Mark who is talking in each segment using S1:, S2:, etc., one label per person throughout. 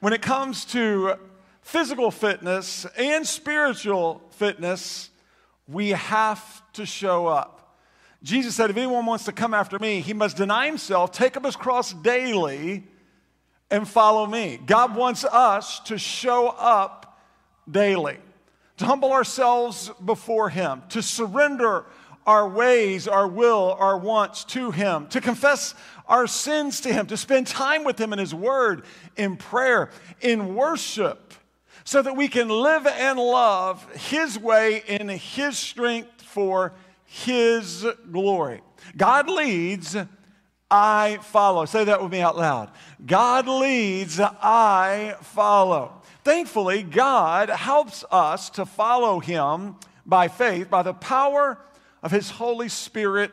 S1: When it comes to physical fitness and spiritual fitness, we have to show up. Jesus said, If anyone wants to come after me, he must deny himself, take up his cross daily, and follow me. God wants us to show up daily, to humble ourselves before him, to surrender our ways, our will, our wants to Him, to confess our sins to Him, to spend time with Him in His Word, in prayer, in worship, so that we can live and love His way in His strength for His glory. God leads, I follow. Say that with me out loud. God leads, I follow. Thankfully, God helps us to follow Him by faith, by the power of His Holy Spirit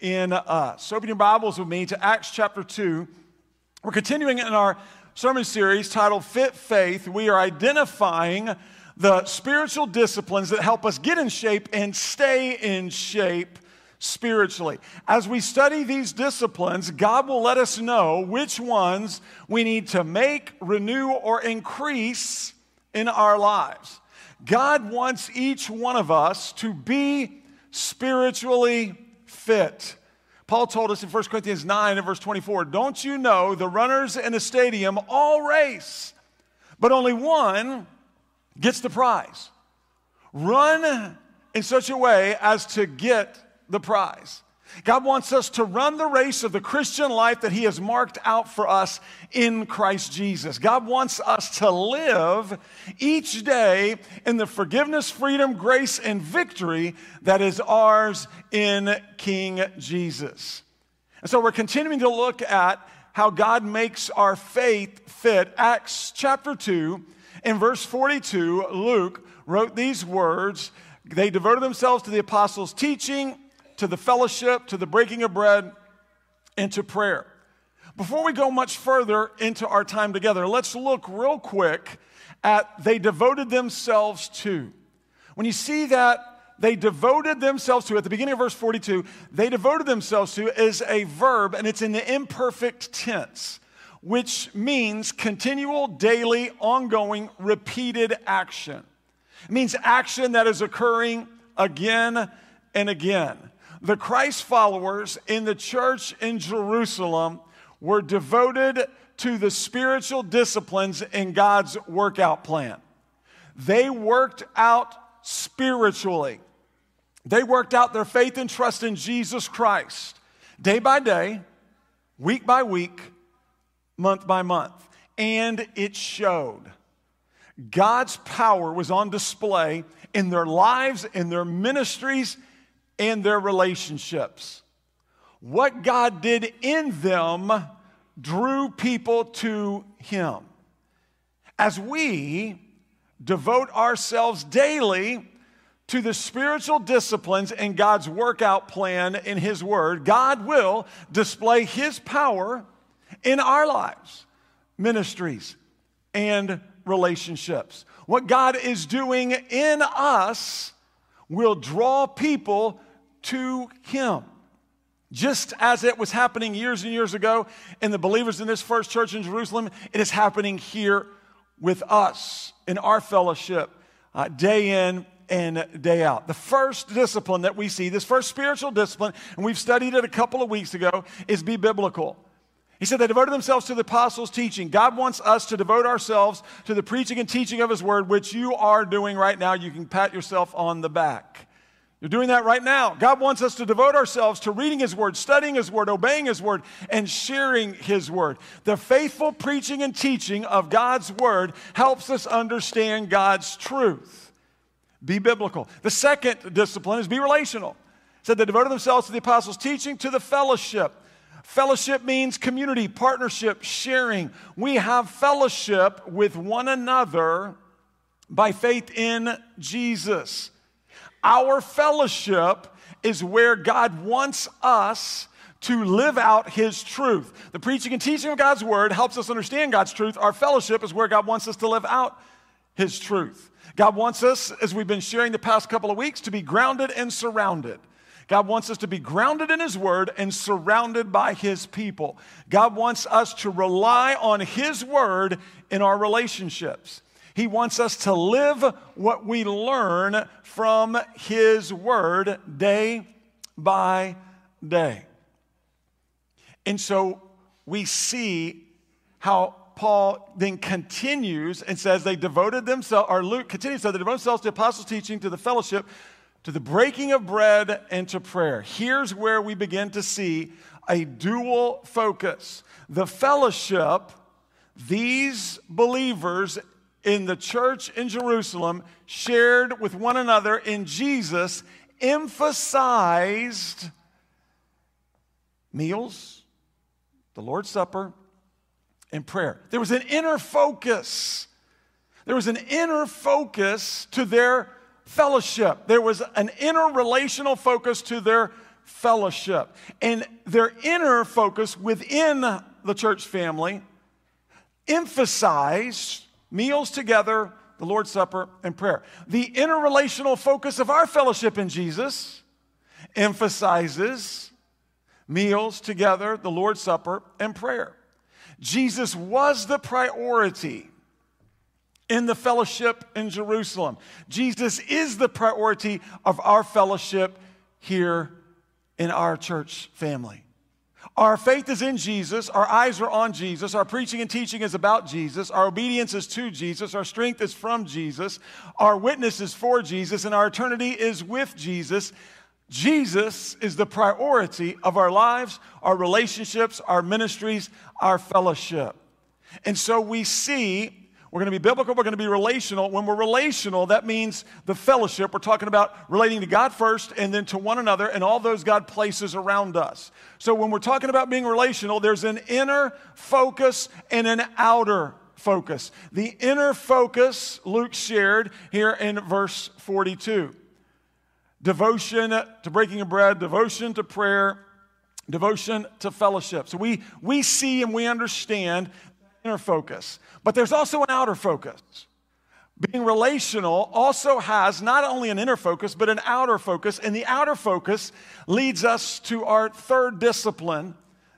S1: in us. Open your Bibles with me to Acts chapter 2. We're continuing in our sermon series titled Fit Faith. We are identifying the spiritual disciplines that help us get in shape and stay in shape spiritually. As we study these disciplines, God will let us know which ones we need to make, renew, or increase in our lives. God wants each one of us to be spiritually fit. Paul told us in 1 Corinthians 9 and verse 24, Don't you know the runners in a stadium all race, but only one gets the prize? Run in such a way as to get the prize. God wants us to run the race of the Christian life that He has marked out for us in Christ Jesus. God wants us to live each day in the forgiveness, freedom, grace, and victory that is ours in King Jesus. And so we're continuing to look at how God makes our faith fit. Acts chapter 2, in verse 42, Luke wrote these words. They devoted themselves to the apostles' teaching to the fellowship, to the breaking of bread, and to prayer. Before we go much further into our time together, let's look real quick at they devoted themselves to. When you see that they devoted themselves to, at the beginning of verse 42, they devoted themselves to is a verb and it's in the imperfect tense, which means continual, daily, ongoing, repeated action. It means action that is occurring again and again the Christ followers in the church in Jerusalem were devoted to the spiritual disciplines in God's workout plan. They worked out spiritually. They worked out their faith and trust in Jesus Christ day by day, week by week, month by month. And it showed. God's power was on display in their lives, in their ministries, and their relationships. What God did in them drew people to Him. As we devote ourselves daily to the spiritual disciplines and God's workout plan in His Word, God will display His power in our lives, ministries, and relationships. What God is doing in us will draw people to Him. Just as it was happening years and years ago in the believers in this first church in Jerusalem, it is happening here with us in our fellowship uh, day in and day out. The first discipline that we see, this first spiritual discipline, and we've studied it a couple of weeks ago, is be biblical. He said they devoted themselves to the apostles' teaching. God wants us to devote ourselves to the preaching and teaching of His word, which you are doing right now. You can pat yourself on the back. You're doing that right now. God wants us to devote ourselves to reading His Word, studying His Word, obeying His Word, and sharing His Word. The faithful preaching and teaching of God's Word helps us understand God's truth. Be biblical. The second discipline is be relational. It said they devoted themselves to the apostles' teaching, to the fellowship. Fellowship means community, partnership, sharing. We have fellowship with one another by faith in Jesus. Our fellowship is where God wants us to live out His truth. The preaching and teaching of God's Word helps us understand God's truth. Our fellowship is where God wants us to live out His truth. God wants us, as we've been sharing the past couple of weeks, to be grounded and surrounded. God wants us to be grounded in His Word and surrounded by His people. God wants us to rely on His Word in our relationships. He wants us to live what we learn from His Word day by day. And so we see how Paul then continues and says they devoted themselves, or Luke continues, so they devoted themselves to apostles' teaching, to the fellowship, to the breaking of bread, and to prayer. Here's where we begin to see a dual focus. The fellowship, these believers in the church in Jerusalem shared with one another in Jesus emphasized meals, the Lord's Supper, and prayer. There was an inner focus. There was an inner focus to their fellowship. There was an inner relational focus to their fellowship. And their inner focus within the church family emphasized meals together, the Lord's Supper, and prayer. The interrelational focus of our fellowship in Jesus emphasizes meals together, the Lord's Supper, and prayer. Jesus was the priority in the fellowship in Jerusalem. Jesus is the priority of our fellowship here in our church family. Our faith is in Jesus. Our eyes are on Jesus. Our preaching and teaching is about Jesus. Our obedience is to Jesus. Our strength is from Jesus. Our witness is for Jesus. And our eternity is with Jesus. Jesus is the priority of our lives, our relationships, our ministries, our fellowship. And so we see we're going to be biblical, we're going to be relational. When we're relational, that means the fellowship. We're talking about relating to God first and then to one another and all those God places around us. So when we're talking about being relational, there's an inner focus and an outer focus. The inner focus, Luke shared here in verse 42 devotion to breaking of bread, devotion to prayer, devotion to fellowship. So we, we see and we understand inner focus. But there's also an outer focus. Being relational also has not only an inner focus, but an outer focus. And the outer focus leads us to our third discipline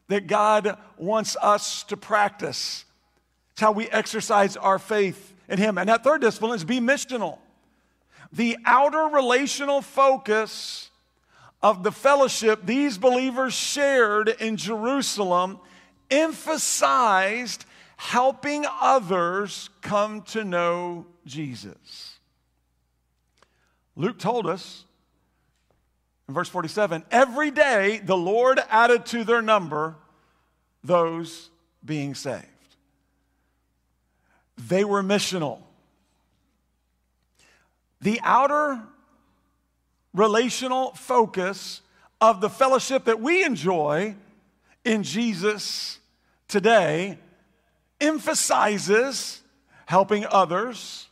S1: that God wants us to practice. It's how we exercise our faith in Him. And that third discipline is be missional. The outer relational focus of the fellowship these believers shared in Jerusalem emphasized helping others come to know Jesus. Luke told us in verse 47 every day the Lord added to their number those being saved. They were missional. The outer relational focus of the fellowship that we enjoy in Jesus today emphasizes helping others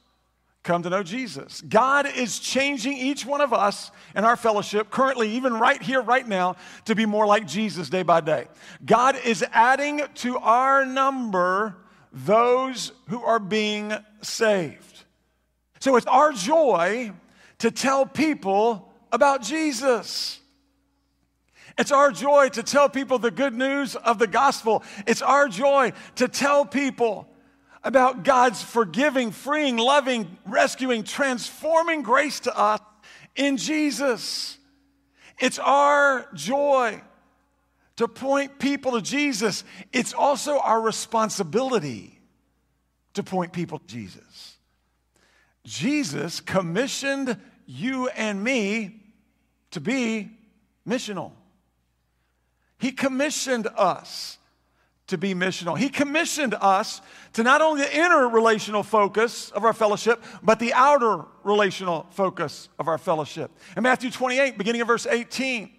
S1: come to know Jesus. God is changing each one of us in our fellowship, currently, even right here, right now, to be more like Jesus day by day. God is adding to our number those who are being saved. So it's our joy to tell people about Jesus. It's our joy to tell people the good news of the gospel. It's our joy to tell people about God's forgiving, freeing, loving, rescuing, transforming grace to us in Jesus. It's our joy to point people to Jesus. It's also our responsibility to point people to Jesus. Jesus commissioned you and me to be missional. He commissioned us to be missional. He commissioned us to not only the inner relational focus of our fellowship, but the outer relational focus of our fellowship. In Matthew 28, beginning of verse 18,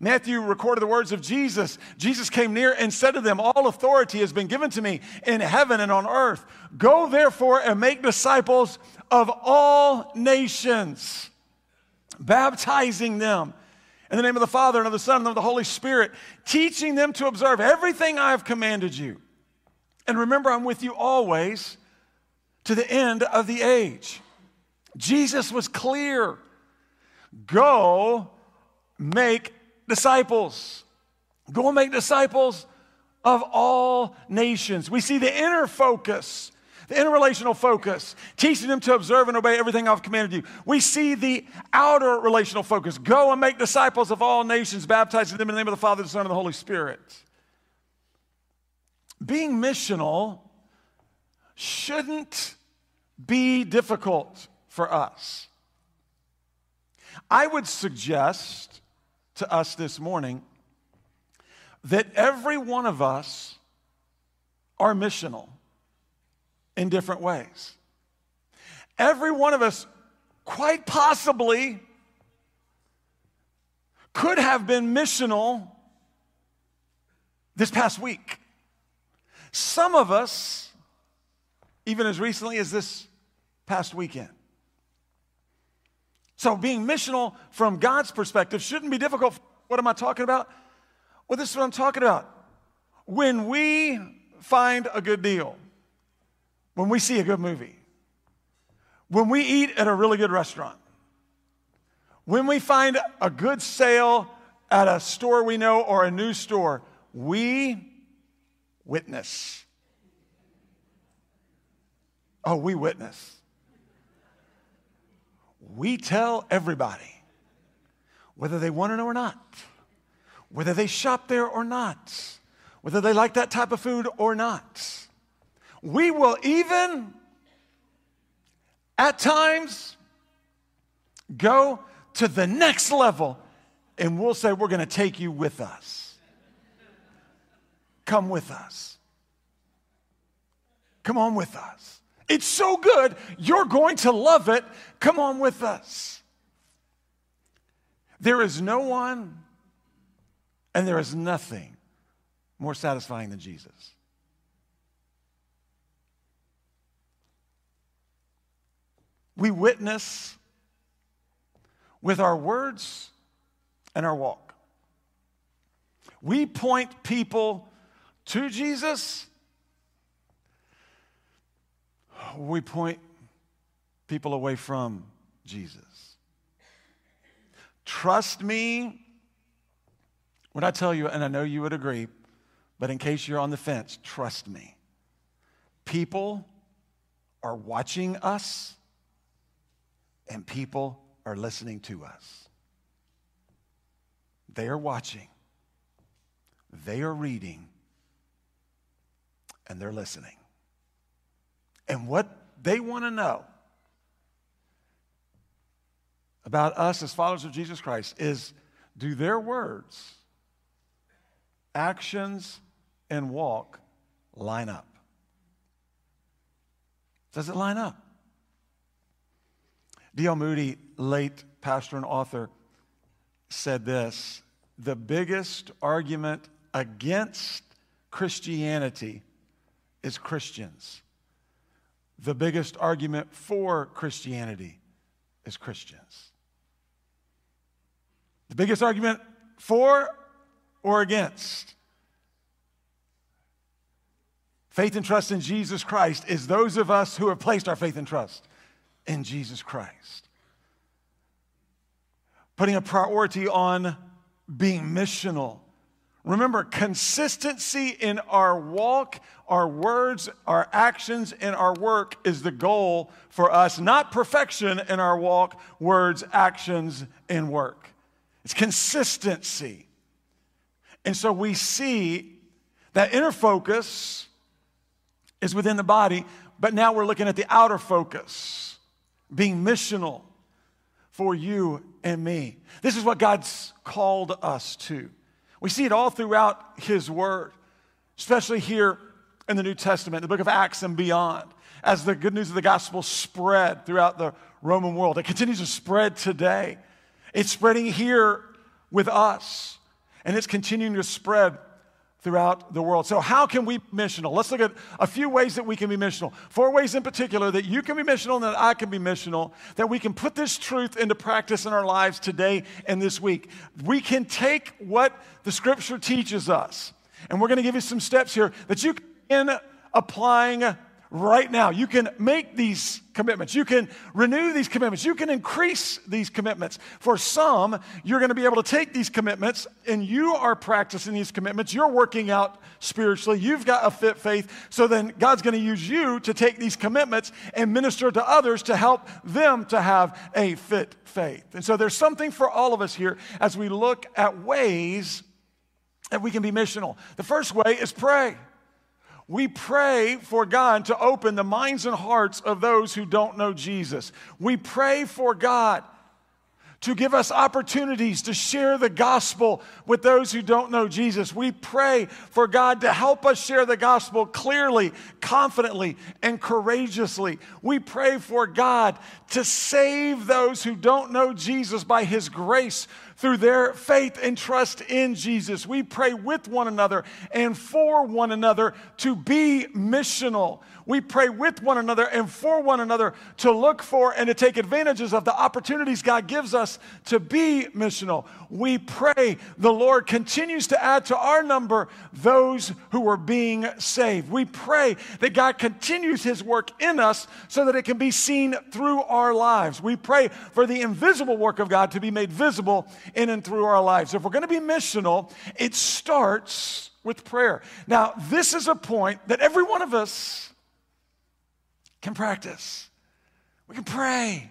S1: Matthew recorded the words of Jesus. Jesus came near and said to them, All authority has been given to me in heaven and on earth. Go therefore and make disciples of all nations, baptizing them in the name of the Father and of the Son and of the Holy Spirit, teaching them to observe everything I have commanded you. And remember, I'm with you always to the end of the age. Jesus was clear go make disciples. Go and make disciples of all nations. We see the inner focus, the interrelational focus, teaching them to observe and obey everything I've commanded you. We see the outer relational focus. Go and make disciples of all nations, baptizing them in the name of the Father, the Son, and the Holy Spirit. Being missional shouldn't be difficult for us. I would suggest to us this morning that every one of us are missional in different ways. Every one of us, quite possibly, could have been missional this past week. Some of us, even as recently as this past weekend. So, being missional from God's perspective shouldn't be difficult. What am I talking about? Well, this is what I'm talking about. When we find a good deal, when we see a good movie, when we eat at a really good restaurant, when we find a good sale at a store we know or a new store, we witness. Oh, we witness. We tell everybody, whether they want to know or not whether they shop there or not, whether they like that type of food or not. We will even, at times, go to the next level and we'll say, We're going to take you with us. Come with us. Come on with us. It's so good, you're going to love it. Come on with us. There is no one and there is nothing more satisfying than Jesus. We witness with our words and our walk. We point people to Jesus. We point people away from Jesus. Trust me when I tell you, and I know you would agree, but in case you're on the fence, trust me. People are watching us, and people are listening to us. They are watching, they are reading, and they're listening. And what they want to know about us as followers of Jesus Christ is do their words actions and walk line up? Does it line up? D.L. Moody, late pastor and author, said this The biggest argument against Christianity is Christians. The biggest argument for Christianity is Christians. The biggest argument for or against. Faith and trust in Jesus Christ is those of us who have placed our faith and trust in Jesus Christ. Putting a priority on being missional. Remember, consistency in our walk, our words, our actions, and our work is the goal for us, not perfection in our walk, words, actions, and work. It's consistency. And so we see that inner focus is within the body, but now we're looking at the outer focus, being missional for you and me. This is what God's called us to. We see it all throughout His Word, especially here in the New Testament, the book of Acts and beyond. As the good news of the gospel spread throughout the Roman world, it continues to spread today. It's spreading here with us and it's continuing to spread throughout the world. So, how can we be missional? Let's look at a few ways that we can be missional. Four ways in particular that you can be missional and that I can be missional, that we can put this truth into practice in our lives today and this week. We can take what the scripture teaches us, and we're going to give you some steps here that you can applying right now. You can make these commitments. You can renew these commitments. You can increase these commitments. For some, you're going to be able to take these commitments and you are practicing these commitments. You're working out spiritually. You've got a fit faith. So then God's going to use you to take these commitments and minister to others to help them to have a fit faith. And so there's something for all of us here as we look at ways that we can be missional. The first way is pray. We pray for God to open the minds and hearts of those who don't know Jesus. We pray for God to give us opportunities to share the gospel with those who don't know Jesus. We pray for God to help us share the gospel clearly, confidently, and courageously. We pray for God to save those who don't know Jesus by His grace through their faith and trust in Jesus. We pray with one another and for one another to be missional. We pray with one another and for one another to look for and to take advantages of the opportunities God gives us to be missional. We pray the Lord continues to add to our number those who are being saved. We pray that God continues his work in us so that it can be seen through our lives. We pray for the invisible work of God to be made visible in and through our lives. If we're going to be missional, it starts with prayer. Now, this is a point that every one of us can practice. We can pray.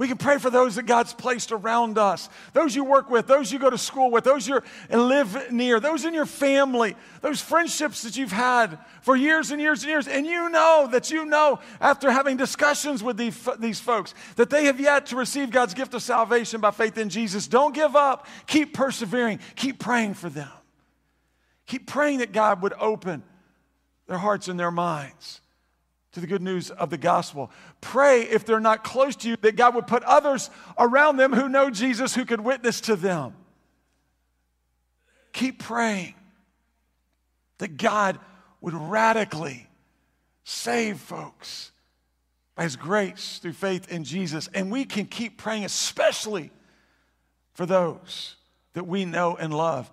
S1: We can pray for those that God's placed around us, those you work with, those you go to school with, those you live near, those in your family, those friendships that you've had for years and years and years. And you know that you know after having discussions with these, these folks that they have yet to receive God's gift of salvation by faith in Jesus. Don't give up. Keep persevering. Keep praying for them. Keep praying that God would open their hearts and their minds to the good news of the gospel. Pray if they're not close to you that God would put others around them who know Jesus who could witness to them. Keep praying that God would radically save folks by His grace through faith in Jesus. And we can keep praying, especially for those that we know and love,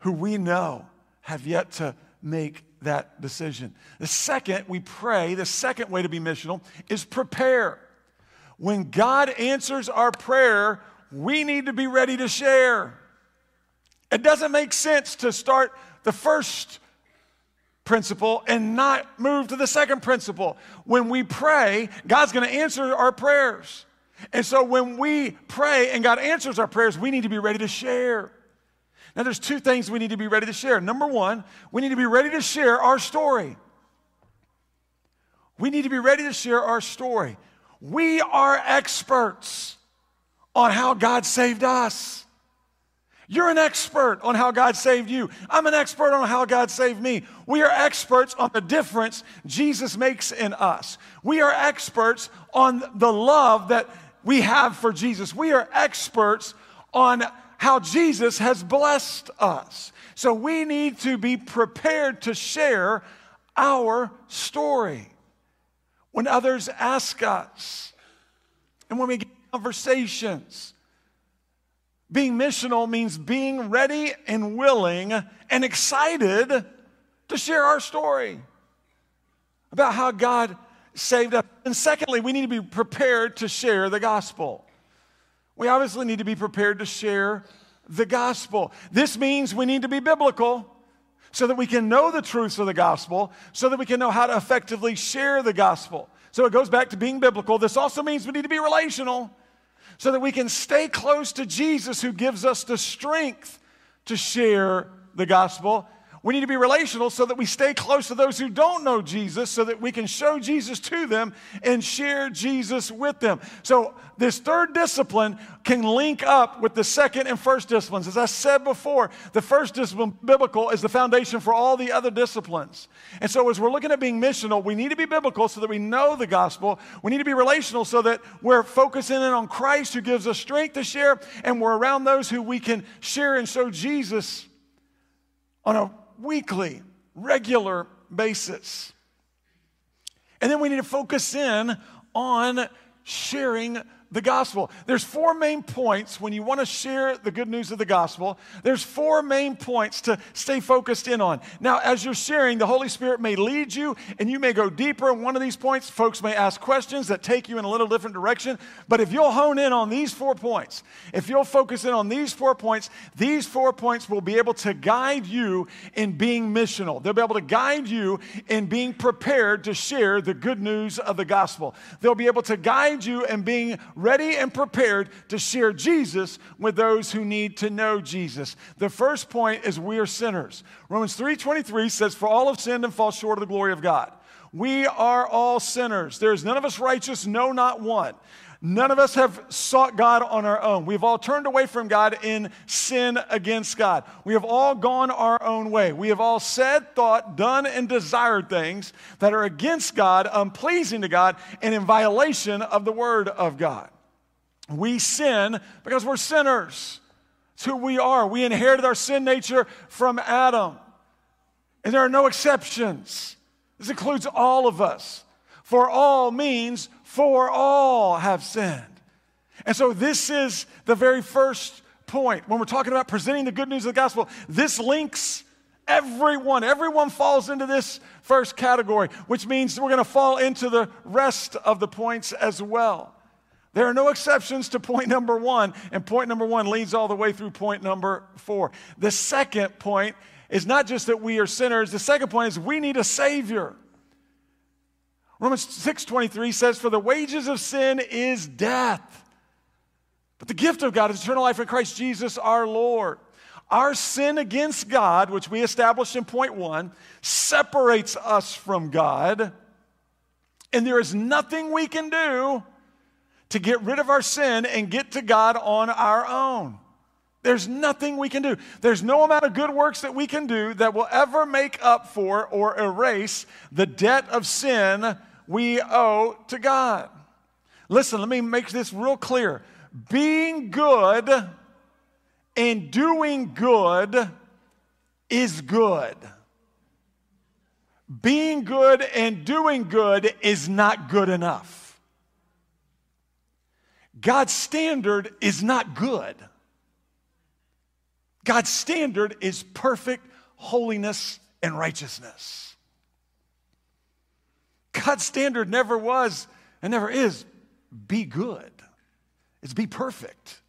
S1: who we know have yet to make that decision. The second, we pray, the second way to be missional is prepare. When God answers our prayer, we need to be ready to share. It doesn't make sense to start the first principle and not move to the second principle. When we pray, God's going to answer our prayers. And so when we pray and God answers our prayers, we need to be ready to share. Now, there's two things we need to be ready to share. Number one, we need to be ready to share our story. We need to be ready to share our story. We are experts on how God saved us. You're an expert on how God saved you. I'm an expert on how God saved me. We are experts on the difference Jesus makes in us. We are experts on the love that we have for Jesus. We are experts on how Jesus has blessed us. So we need to be prepared to share our story. When others ask us, and when we get conversations, being missional means being ready and willing and excited to share our story about how God saved us. And secondly, we need to be prepared to share the gospel. We obviously need to be prepared to share the gospel. This means we need to be biblical so that we can know the truths of the gospel, so that we can know how to effectively share the gospel. So it goes back to being biblical. This also means we need to be relational so that we can stay close to Jesus who gives us the strength to share the gospel we need to be relational so that we stay close to those who don't know Jesus so that we can show Jesus to them and share Jesus with them. So, this third discipline can link up with the second and first disciplines. As I said before, the first discipline, biblical, is the foundation for all the other disciplines. And so, as we're looking at being missional, we need to be biblical so that we know the gospel. We need to be relational so that we're focusing in on Christ who gives us strength to share, and we're around those who we can share and show Jesus on a weekly, regular basis. And then we need to focus in on sharing the gospel. There's four main points when you want to share the good news of the gospel. There's four main points to stay focused in on. Now, as you're sharing, the Holy Spirit may lead you and you may go deeper in one of these points. Folks may ask questions that take you in a little different direction. But if you'll hone in on these four points, if you'll focus in on these four points, these four points will be able to guide you in being missional. They'll be able to guide you in being prepared to share the good news of the gospel. They'll be able to guide you in being ready and prepared to share Jesus with those who need to know Jesus. The first point is we are sinners. Romans 3:23 says for all have sinned and fall short of the glory of God. We are all sinners. There is none of us righteous, no not one. None of us have sought God on our own. We've all turned away from God in sin against God. We have all gone our own way. We have all said, thought, done, and desired things that are against God, unpleasing to God, and in violation of the Word of God. We sin because we're sinners. It's who we are. We inherited our sin nature from Adam. And there are no exceptions. This includes all of us. For all means for all have sinned. And so, this is the very first point. When we're talking about presenting the good news of the gospel, this links everyone. Everyone falls into this first category, which means we're going to fall into the rest of the points as well. There are no exceptions to point number one, and point number one leads all the way through point number four. The second point is not just that we are sinners, the second point is we need a Savior. Romans 6:23 says for the wages of sin is death. But the gift of God is eternal life in Christ Jesus our Lord. Our sin against God, which we established in point 1, separates us from God. And there is nothing we can do to get rid of our sin and get to God on our own. There's nothing we can do. There's no amount of good works that we can do that will ever make up for or erase the debt of sin we owe to God. Listen, let me make this real clear. Being good and doing good is good. Being good and doing good is not good enough. God's standard is not good. God's standard is perfect holiness and righteousness. God's standard never was and never is be good, it's be perfect.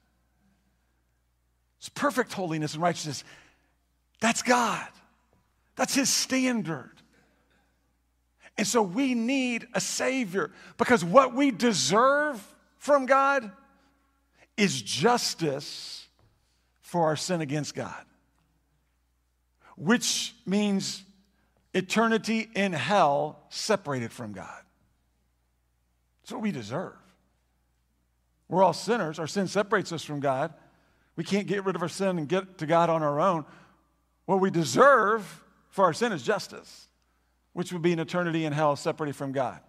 S1: It's perfect holiness and righteousness. That's God, that's His standard. And so we need a Savior because what we deserve from God is justice for our sin against God, which means eternity in hell separated from God. That's what we deserve. We're all sinners. Our sin separates us from God. We can't get rid of our sin and get to God on our own. What we deserve for our sin is justice, which would be an eternity in hell separated from God.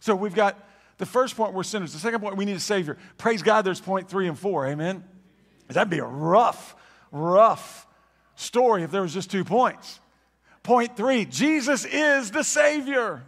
S1: So we've got the first point, we're sinners. The second point, we need a Savior. Praise God, there's point three and four. Amen? That'd be a rough, rough story if there was just two points. Point three Jesus is the Savior.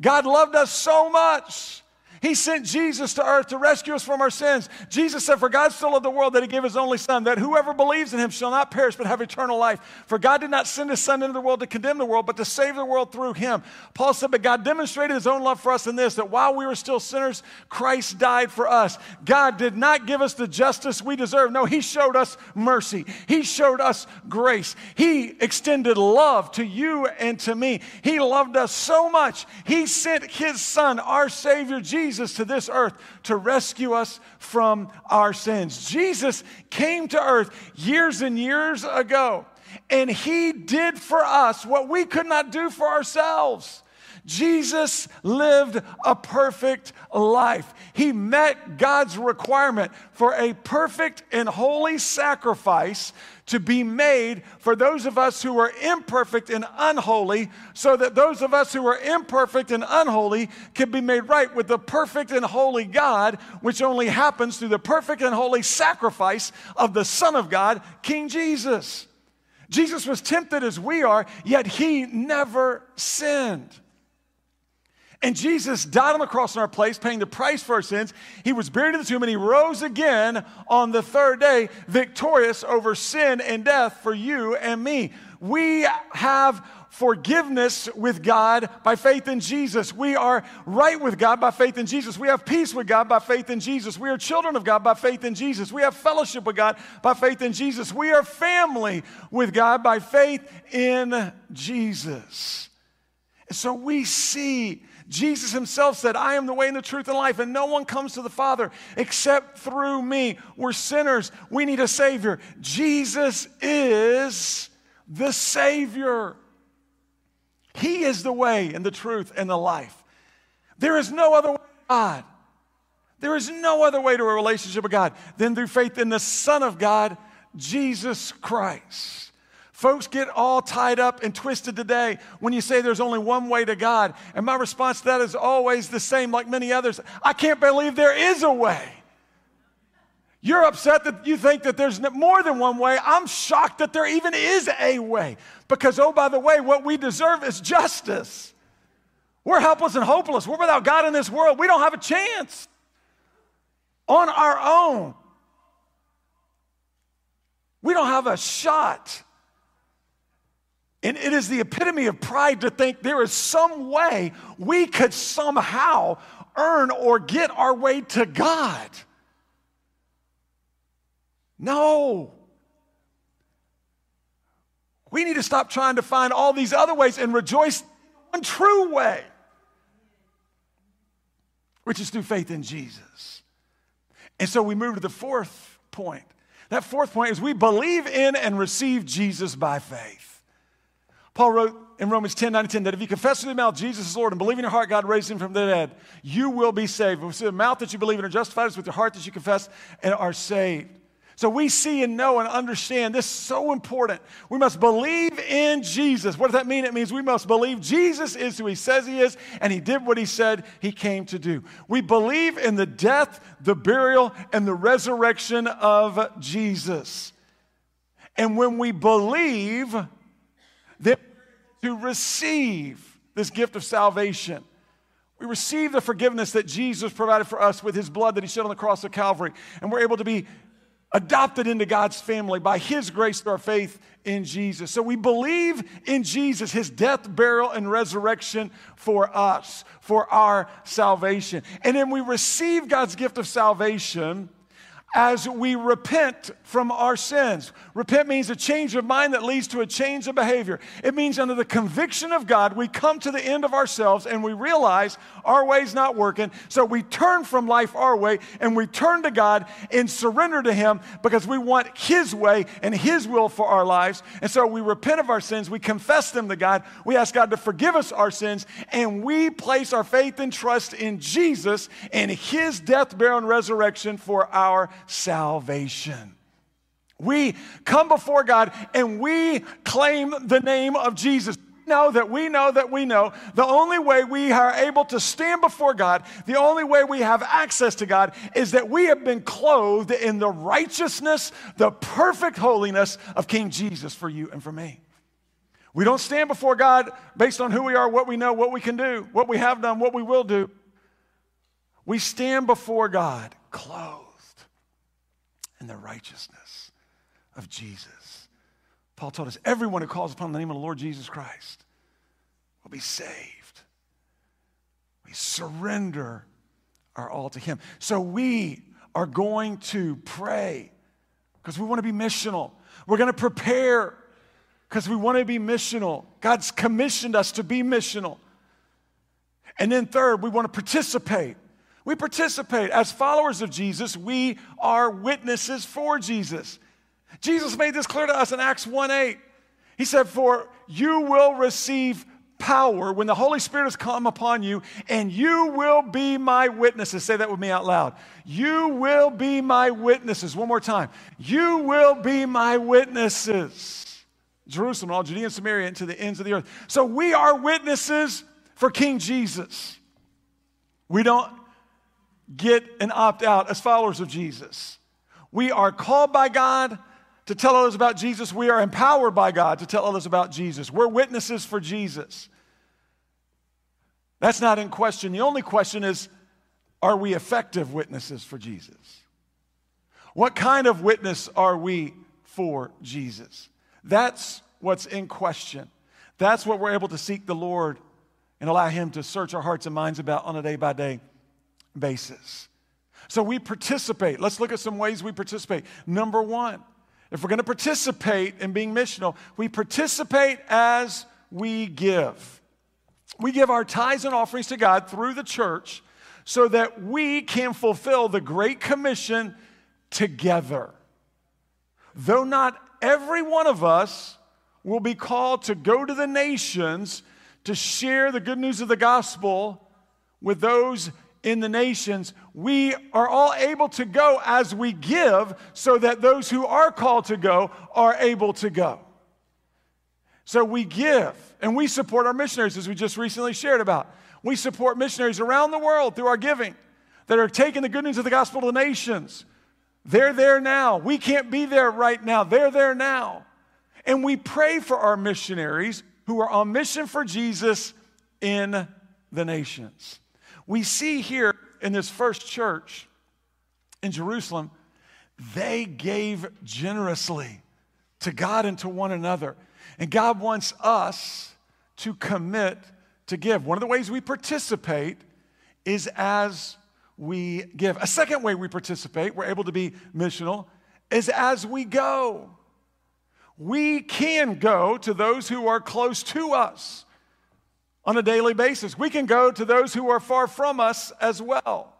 S1: God loved us so much he sent Jesus to earth to rescue us from our sins. Jesus said, For God so loved the world that he gave his only Son, that whoever believes in him shall not perish but have eternal life. For God did not send his Son into the world to condemn the world, but to save the world through him. Paul said, But God demonstrated his own love for us in this, that while we were still sinners, Christ died for us. God did not give us the justice we deserve. No, he showed us mercy, he showed us grace. He extended love to you and to me. He loved us so much, he sent his Son, our Savior, Jesus Jesus to this earth to rescue us from our sins. Jesus came to earth years and years ago, and he did for us what we could not do for ourselves. Jesus lived a perfect life. He met God's requirement for a perfect and holy sacrifice to be made for those of us who are imperfect and unholy, so that those of us who are imperfect and unholy can be made right with the perfect and holy God, which only happens through the perfect and holy sacrifice of the Son of God, King Jesus. Jesus was tempted as we are, yet he never sinned. And Jesus died on the cross in our place, paying the price for our sins. He was buried in the tomb and he rose again on the third day, victorious over sin and death for you and me. We have forgiveness with God by faith in Jesus. We are right with God by faith in Jesus. We have peace with God by faith in Jesus. We are children of God by faith in Jesus. We have fellowship with God by faith in Jesus. We are family with God by faith in Jesus. And so we see Jesus himself said, I am the way and the truth and life, and no one comes to the Father except through me. We're sinners. We need a Savior. Jesus is the Savior. He is the way and the truth and the life. There is no other way to God. There is no other way to a relationship with God than through faith in the Son of God, Jesus Christ. Folks get all tied up and twisted today when you say there's only one way to God. And my response to that is always the same, like many others. I can't believe there is a way. You're upset that you think that there's more than one way. I'm shocked that there even is a way. Because, oh, by the way, what we deserve is justice. We're helpless and hopeless. We're without God in this world. We don't have a chance on our own. We don't have a shot. And it is the epitome of pride to think there is some way we could somehow earn or get our way to God. No. We need to stop trying to find all these other ways and rejoice in the one true way, which is through faith in Jesus. And so we move to the fourth point. That fourth point is we believe in and receive Jesus by faith. Paul wrote in Romans 10 9 10 that if you confess with your mouth Jesus is Lord and believe in your heart God raised him from the dead, you will be saved. With the mouth that you believe in are justified, it's with your heart that you confess and are saved. So we see and know and understand this is so important. We must believe in Jesus. What does that mean? It means we must believe Jesus is who he says he is and he did what he said he came to do. We believe in the death, the burial, and the resurrection of Jesus. And when we believe, to receive this gift of salvation. We receive the forgiveness that Jesus provided for us with his blood that he shed on the cross of Calvary. And we're able to be adopted into God's family by His grace through our faith in Jesus. So we believe in Jesus, His death, burial, and resurrection for us, for our salvation. And then we receive God's gift of salvation as we repent from our sins. Repent means a change of mind that leads to a change of behavior. It means under the conviction of God, we come to the end of ourselves and we realize our way's not working. So we turn from life our way and we turn to God and surrender to Him because we want His way and His will for our lives. And so we repent of our sins, we confess them to God, we ask God to forgive us our sins, and we place our faith and trust in Jesus and His death, burial, and resurrection for our salvation. We come before God and we claim the name of Jesus. Know that we know that we know the only way we are able to stand before God, the only way we have access to God is that we have been clothed in the righteousness, the perfect holiness of King Jesus for you and for me. We don't stand before God based on who we are, what we know, what we can do, what we have done, what we will do. We stand before God clothed the righteousness of Jesus. Paul told us everyone who calls upon the name of the Lord Jesus Christ will be saved. We surrender our all to Him. So we are going to pray because we want to be missional. We're going to prepare because we want to be missional. God's commissioned us to be missional. And then, third, we want to participate we participate. As followers of Jesus, we are witnesses for Jesus. Jesus made this clear to us in Acts 1 8. He said, For you will receive power when the Holy Spirit has come upon you, and you will be my witnesses. Say that with me out loud. You will be my witnesses. One more time. You will be my witnesses. Jerusalem, all Judea and Samaria, and to the ends of the earth. So we are witnesses for King Jesus. We don't get an opt out as followers of Jesus. We are called by God to tell others about Jesus. We are empowered by God to tell others about Jesus. We're witnesses for Jesus. That's not in question. The only question is are we effective witnesses for Jesus? What kind of witness are we for Jesus? That's what's in question. That's what we're able to seek the Lord and allow Him to search our hearts and minds about on a day by day basis. So we participate. Let's look at some ways we participate. Number one, if we're going to participate in being missional, we participate as we give. We give our tithes and offerings to God through the church so that we can fulfill the Great Commission together. Though not every one of us will be called to go to the nations to share the good news of the gospel with those in the nations, we are all able to go as we give so that those who are called to go are able to go. So we give and we support our missionaries, as we just recently shared about. We support missionaries around the world through our giving that are taking the good news of the gospel to the nations. They're there now. We can't be there right now. They're there now. And we pray for our missionaries who are on mission for Jesus in the nations. We see here in this first church in Jerusalem, they gave generously to God and to one another. And God wants us to commit to give. One of the ways we participate is as we give. A second way we participate, we're able to be missional, is as we go we can go to those who are close to us on a daily basis. We can go to those who are far from us as well.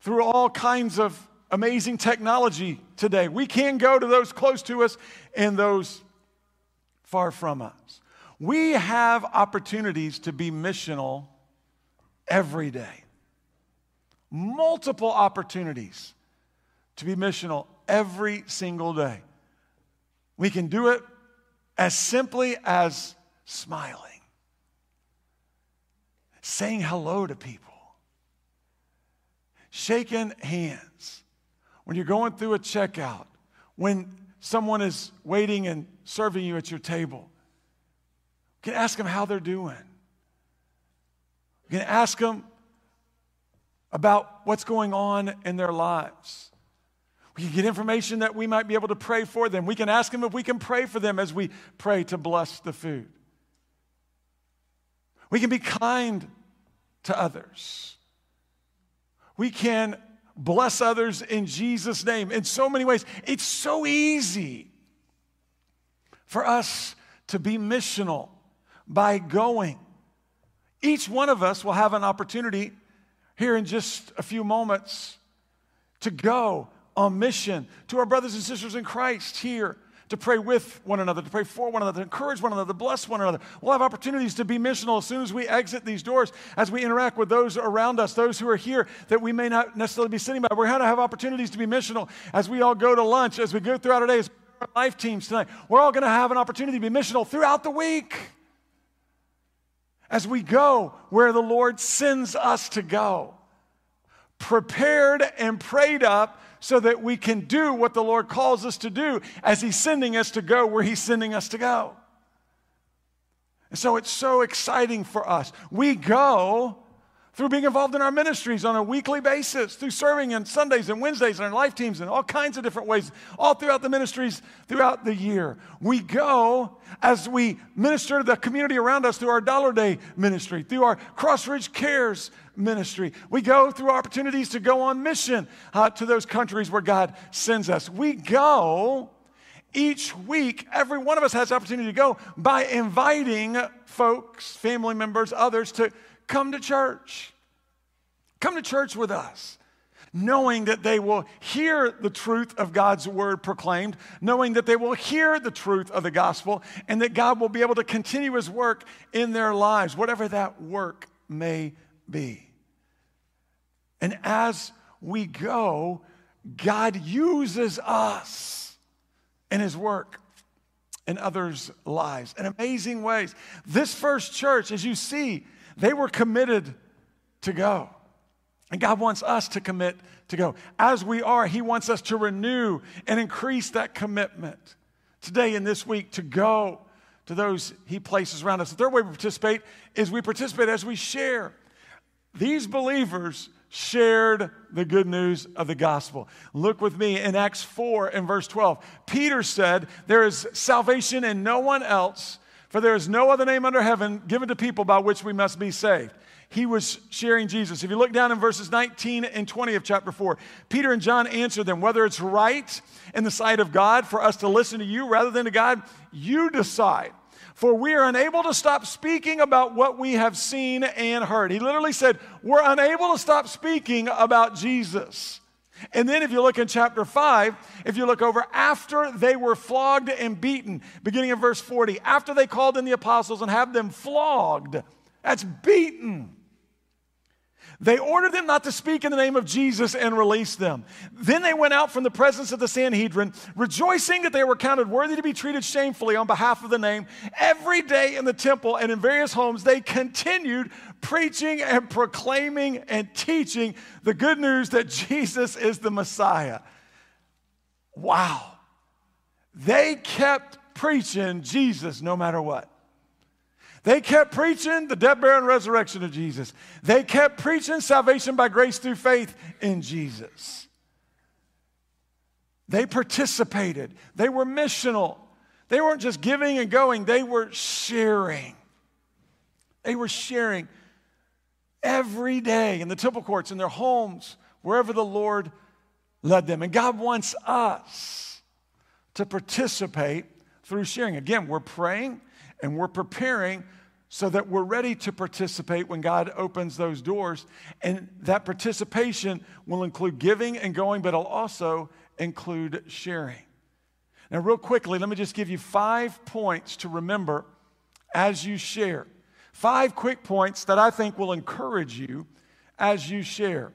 S1: Through all kinds of amazing technology today, we can go to those close to us and those far from us. We have opportunities to be missional every day. Multiple opportunities to be missional every single day. We can do it as simply as smiling, saying hello to people, shaking hands. When you're going through a checkout, when someone is waiting and serving you at your table, you can ask them how they're doing. You can ask them about what's going on in their lives. We can get information that we might be able to pray for them. We can ask them if we can pray for them as we pray to bless the food. We can be kind to others. We can bless others in Jesus' name in so many ways. It's so easy for us to be missional by going. Each one of us will have an opportunity here in just a few moments to go on mission to our brothers and sisters in Christ here to pray with one another, to pray for one another, to encourage one another, to bless one another. We'll have opportunities to be missional as soon as we exit these doors, as we interact with those around us, those who are here that we may not necessarily be sitting by. We're going to have opportunities to be missional as we all go to lunch, as we go throughout our days. As our life teams tonight. We're all going to have an opportunity to be missional throughout the week as we go where the Lord sends us to go, prepared and prayed up so that we can do what the Lord calls us to do as He's sending us to go where He's sending us to go. And so it's so exciting for us. We go through being involved in our ministries on a weekly basis, through serving on Sundays and Wednesdays and our life teams in all kinds of different ways, all throughout the ministries throughout the year. We go as we minister to the community around us through our Dollar Day ministry, through our Crossridge Cares ministry. We go through opportunities to go on mission uh, to those countries where God sends us. We go each week, every one of us has opportunity to go by inviting folks, family members, others to come to church. Come to church with us, knowing that they will hear the truth of God's word proclaimed, knowing that they will hear the truth of the gospel, and that God will be able to continue his work in their lives, whatever that work may be. And as we go, God uses us in his work in others' lives in amazing ways. This first church, as you see, they were committed to go. And God wants us to commit to go. As we are, He wants us to renew and increase that commitment today and this week to go to those he places around us. The third way we participate is we participate as we share. These believers shared the good news of the gospel. Look with me in Acts 4 and verse 12. Peter said, There is salvation in no one else, for there is no other name under heaven given to people by which we must be saved. He was sharing Jesus. If you look down in verses 19 and 20 of chapter 4, Peter and John answered them whether it's right in the sight of God for us to listen to you rather than to God, you decide for we are unable to stop speaking about what we have seen and heard. He literally said, We're unable to stop speaking about Jesus. And then, if you look in chapter 5, if you look over after they were flogged and beaten, beginning in verse 40, after they called in the apostles and have them flogged, that's beaten. They ordered them not to speak in the name of Jesus and released them. Then they went out from the presence of the Sanhedrin, rejoicing that they were counted worthy to be treated shamefully on behalf of the name. Every day in the temple and in various homes, they continued preaching and proclaiming and teaching the good news that Jesus is the Messiah. Wow. They kept preaching Jesus no matter what. They kept preaching the death, burial, and resurrection of Jesus. They kept preaching salvation by grace through faith in Jesus. They participated. They were missional. They weren't just giving and going, they were sharing. They were sharing every day in the temple courts, in their homes, wherever the Lord led them. And God wants us to participate through sharing. Again, we're praying and we're preparing so that we're ready to participate when God opens those doors. And that participation will include giving and going, but it'll also include sharing. Now, real quickly, let me just give you five points to remember as you share. Five quick points that I think will encourage you as you share.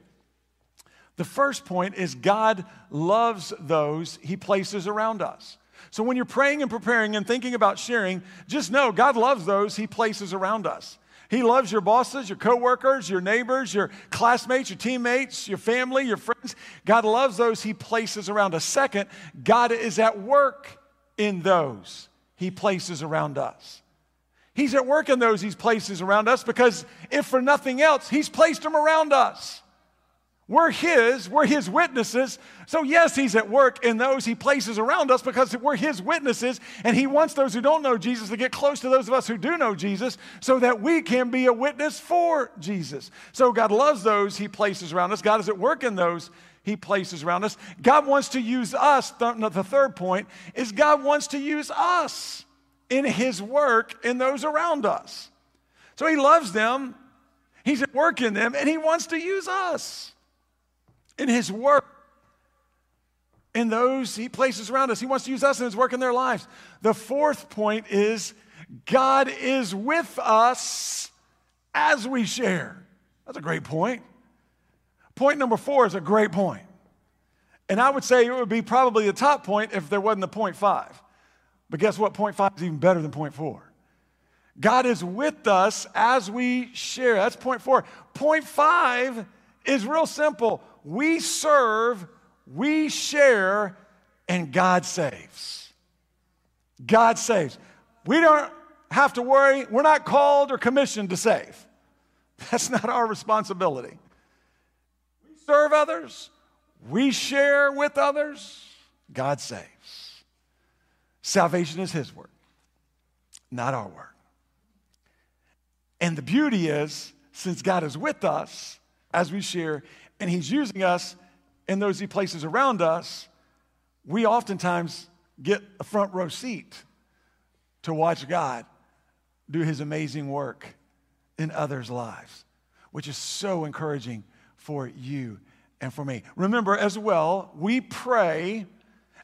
S1: The first point is God loves those he places around us. So when you're praying and preparing and thinking about sharing, just know God loves those He places around us. He loves your bosses, your coworkers, your neighbors, your classmates, your teammates, your family, your friends. God loves those He places around us. Second, God is at work in those He places around us. He's at work in those He places around us because if for nothing else, He's placed them around us. We're His, we're His witnesses. So, yes, He's at work in those He places around us because we're His witnesses, and He wants those who don't know Jesus to get close to those of us who do know Jesus so that we can be a witness for Jesus. So, God loves those He places around us. God is at work in those He places around us. God wants to use us. The third point is God wants to use us in His work in those around us. So, He loves them, He's at work in them, and He wants to use us in His work, in those He places around us. He wants to use us in His work in their lives. The fourth point is God is with us as we share. That's a great point. Point number four is a great point. And I would say it would be probably the top point if there wasn't a point five. But guess what? Point five is even better than point four. God is with us as we share. That's point four. Point five is real simple we serve, we share, and God saves. God saves. We don't have to worry. We're not called or commissioned to save. That's not our responsibility. We serve others, we share with others, God saves. Salvation is His work, not our work. And the beauty is, since God is with us as we share, and He's using us in those places around us, we oftentimes get a front row seat to watch God do His amazing work in others' lives, which is so encouraging for you and for me. Remember as well, we pray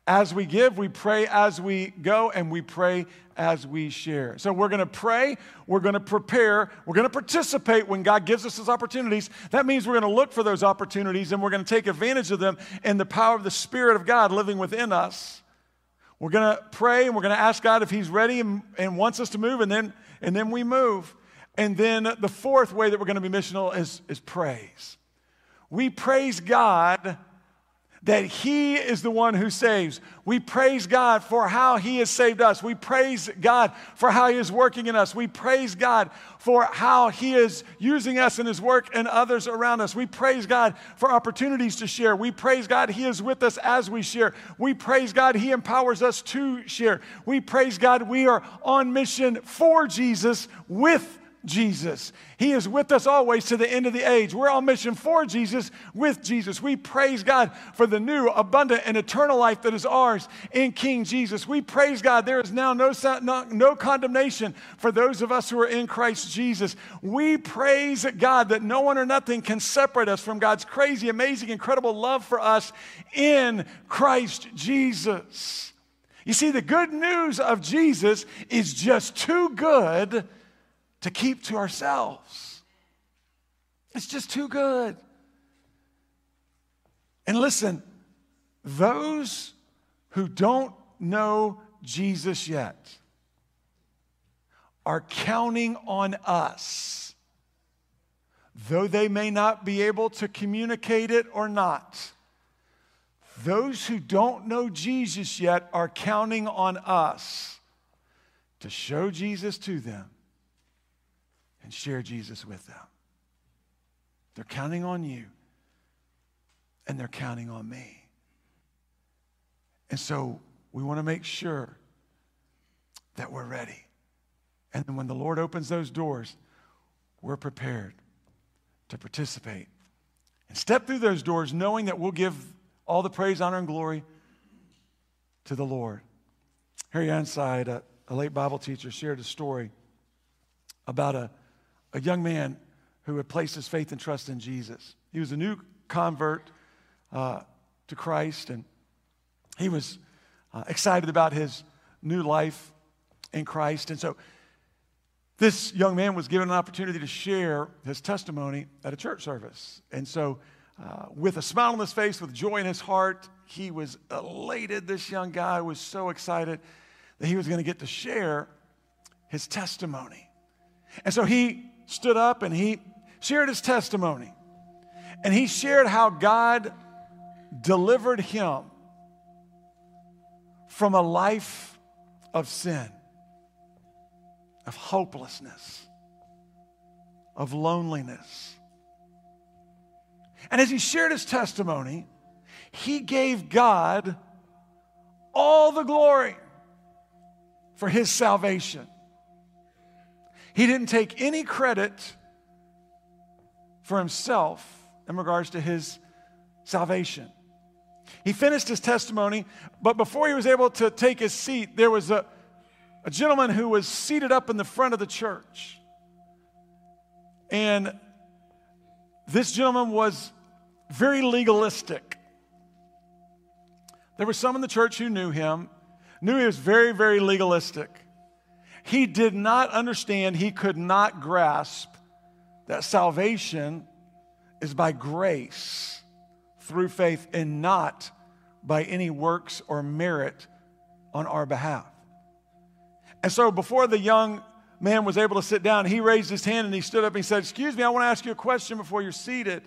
S1: as we give, we pray as we go, and we pray as we share. So we're going to pray, we're going to prepare, we're going to participate when God gives us those opportunities. That means we're going to look for those opportunities and we're going to take advantage of them in the power of the Spirit of God living within us. We're going to pray and we're going to ask God if He's ready and, and wants us to move, and then, and then we move. And then the fourth way that we're going to be missional is, is praise. We praise God that He is the one who saves. We praise God for how He has saved us. We praise God for how He is working in us. We praise God for how He is using us in His work and others around us. We praise God for opportunities to share. We praise God He is with us as we share. We praise God He empowers us to share. We praise God we are on mission for Jesus with Jesus. He is with us always to the end of the age. We're on mission for Jesus, with Jesus. We praise God for the new, abundant, and eternal life that is ours in King Jesus. We praise God. There is now no, no, no condemnation for those of us who are in Christ Jesus. We praise God that no one or nothing can separate us from God's crazy, amazing, incredible love for us in Christ Jesus. You see, the good news of Jesus is just too good to keep to ourselves. It's just too good. And listen, those who don't know Jesus yet are counting on us, though they may not be able to communicate it or not. Those who don't know Jesus yet are counting on us to show Jesus to them and share Jesus with them. They're counting on you, and they're counting on me. And so we want to make sure that we're ready. And then when the Lord opens those doors, we're prepared to participate and step through those doors knowing that we'll give all the praise, honor, and glory to the Lord. Harry Ironside, a, a late Bible teacher, shared a story about a a young man who had placed his faith and trust in Jesus. He was a new convert uh, to Christ, and he was uh, excited about his new life in Christ. And so, this young man was given an opportunity to share his testimony at a church service. And so, uh, with a smile on his face, with joy in his heart, he was elated. This young guy was so excited that he was going to get to share his testimony. And so he stood up and he shared his testimony. And he shared how God delivered him from a life of sin, of hopelessness, of loneliness. And as he shared his testimony, he gave God all the glory for his salvation. He didn't take any credit for himself in regards to his salvation. He finished his testimony, but before he was able to take his seat, there was a, a gentleman who was seated up in the front of the church. And this gentleman was very legalistic. There were some in the church who knew him, knew he was very, very legalistic. He did not understand, he could not grasp that salvation is by grace through faith and not by any works or merit on our behalf. And so before the young man was able to sit down, he raised his hand and he stood up and he said, Excuse me, I want to ask you a question before you're seated.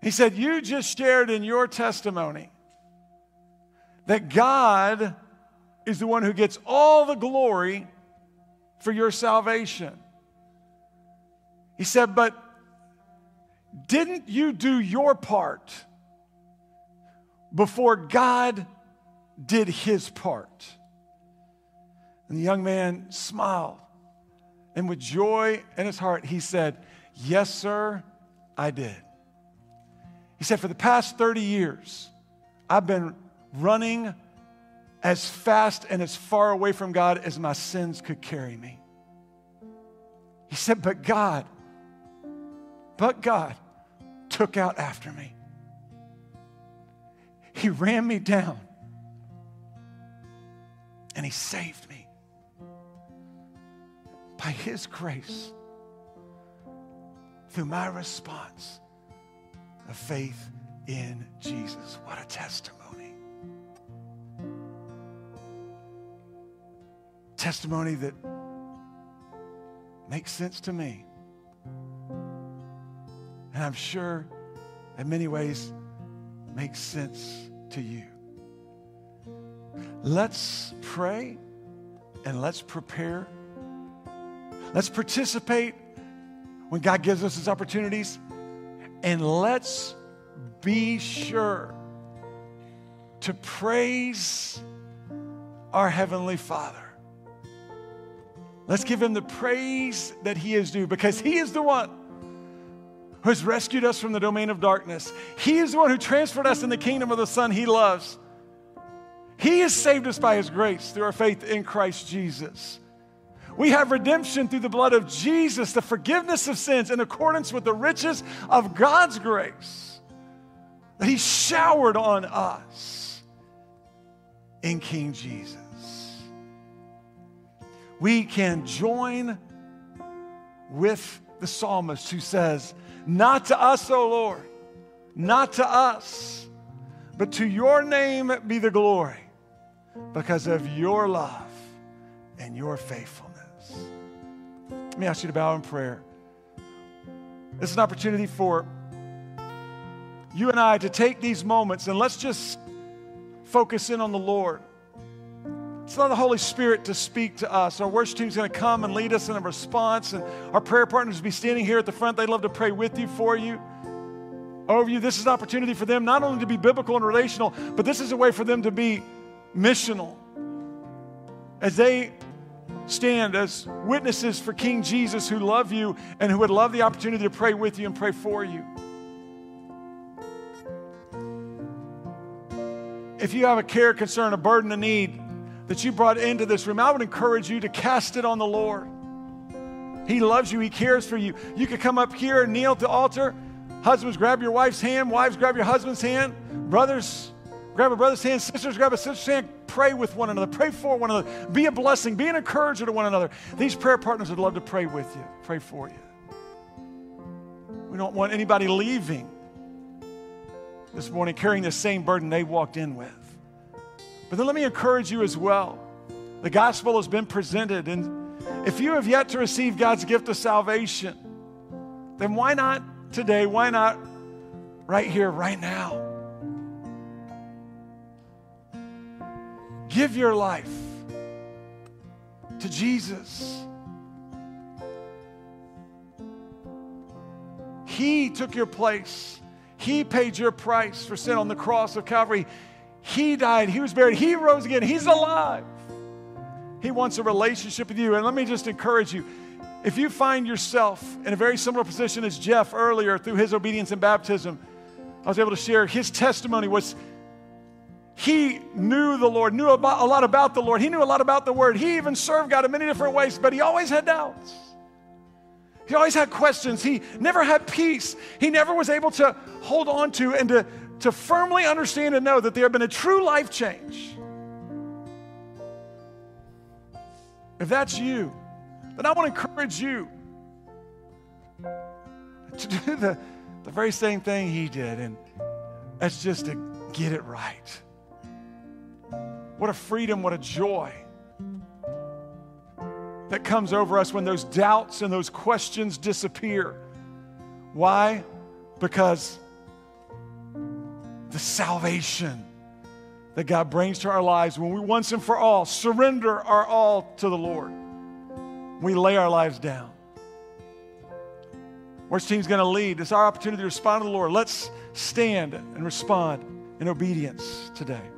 S1: He said, You just shared in your testimony that God is the one who gets all the glory for your salvation. He said, But didn't you do your part before God did his part? And the young man smiled. And with joy in his heart, he said, Yes, sir, I did. He said, For the past 30 years, I've been running as fast and as far away from God as my sins could carry me. He said, But God, but God took out after me. He ran me down and He saved me by His grace through my response of faith in Jesus. What a testimony. Testimony that makes sense to me. And I'm sure in many ways makes sense to you. Let's pray and let's prepare. Let's participate when God gives us his opportunities. And let's be sure to praise our Heavenly Father. Let's give him the praise that he is due because he is the one who has rescued us from the domain of darkness. He is the one who transferred us in the kingdom of the Son he loves. He has saved us by his grace through our faith in Christ Jesus. We have redemption through the blood of Jesus, the forgiveness of sins in accordance with the riches of God's grace that He showered on us in King Jesus. We can join with the psalmist who says, Not to us, O Lord, not to us, but to your name be the glory because of your love and your faithfulness. Let me ask you to bow in prayer. This is an opportunity for you and I to take these moments and let's just focus in on the Lord. It's allow the Holy Spirit to speak to us. Our worship team is going to come and lead us in a response, and our prayer partners will be standing here at the front. They'd love to pray with you, for you, over you. This is an opportunity for them not only to be biblical and relational, but this is a way for them to be missional. As they stand as witnesses for King Jesus who love you and who would love the opportunity to pray with you and pray for you. If you have a care, concern, a burden, a need that you brought into this room, I would encourage you to cast it on the Lord. He loves you, He cares for you. You could come up here and kneel at the altar. Husbands, grab your wife's hand. Wives, grab your husband's hand. Brothers, grab a brother's hand. Sisters, grab a sister's hand pray with one another, pray for one another, be a blessing, be an encourager to one another. These prayer partners would love to pray with you, pray for you. We don't want anybody leaving this morning carrying the same burden they walked in with. But then let me encourage you as well. The gospel has been presented, and if you have yet to receive God's gift of salvation, then why not today? Why not right here, right now? Give your life to Jesus. He took your place. He paid your price for sin on the cross of Calvary. He died. He was buried. He rose again. He's alive. He wants a relationship with you. And let me just encourage you if you find yourself in a very similar position as Jeff earlier through his obedience and baptism, I was able to share his testimony was he knew the Lord, knew about, a lot about the Lord. He knew a lot about the Word. He even served God in many different ways, but he always had doubts. He always had questions. He never had peace. He never was able to hold on to and to, to firmly understand and know that there have been a true life change. If that's you, then I want to encourage you to do the, the very same thing he did, and that's just to get it right. What a freedom, what a joy that comes over us when those doubts and those questions disappear. Why? Because the salvation that God brings to our lives when we once and for all surrender our all to the Lord. We lay our lives down. Worship team's going to lead. It's our opportunity to respond to the Lord. Let's stand and respond in obedience today.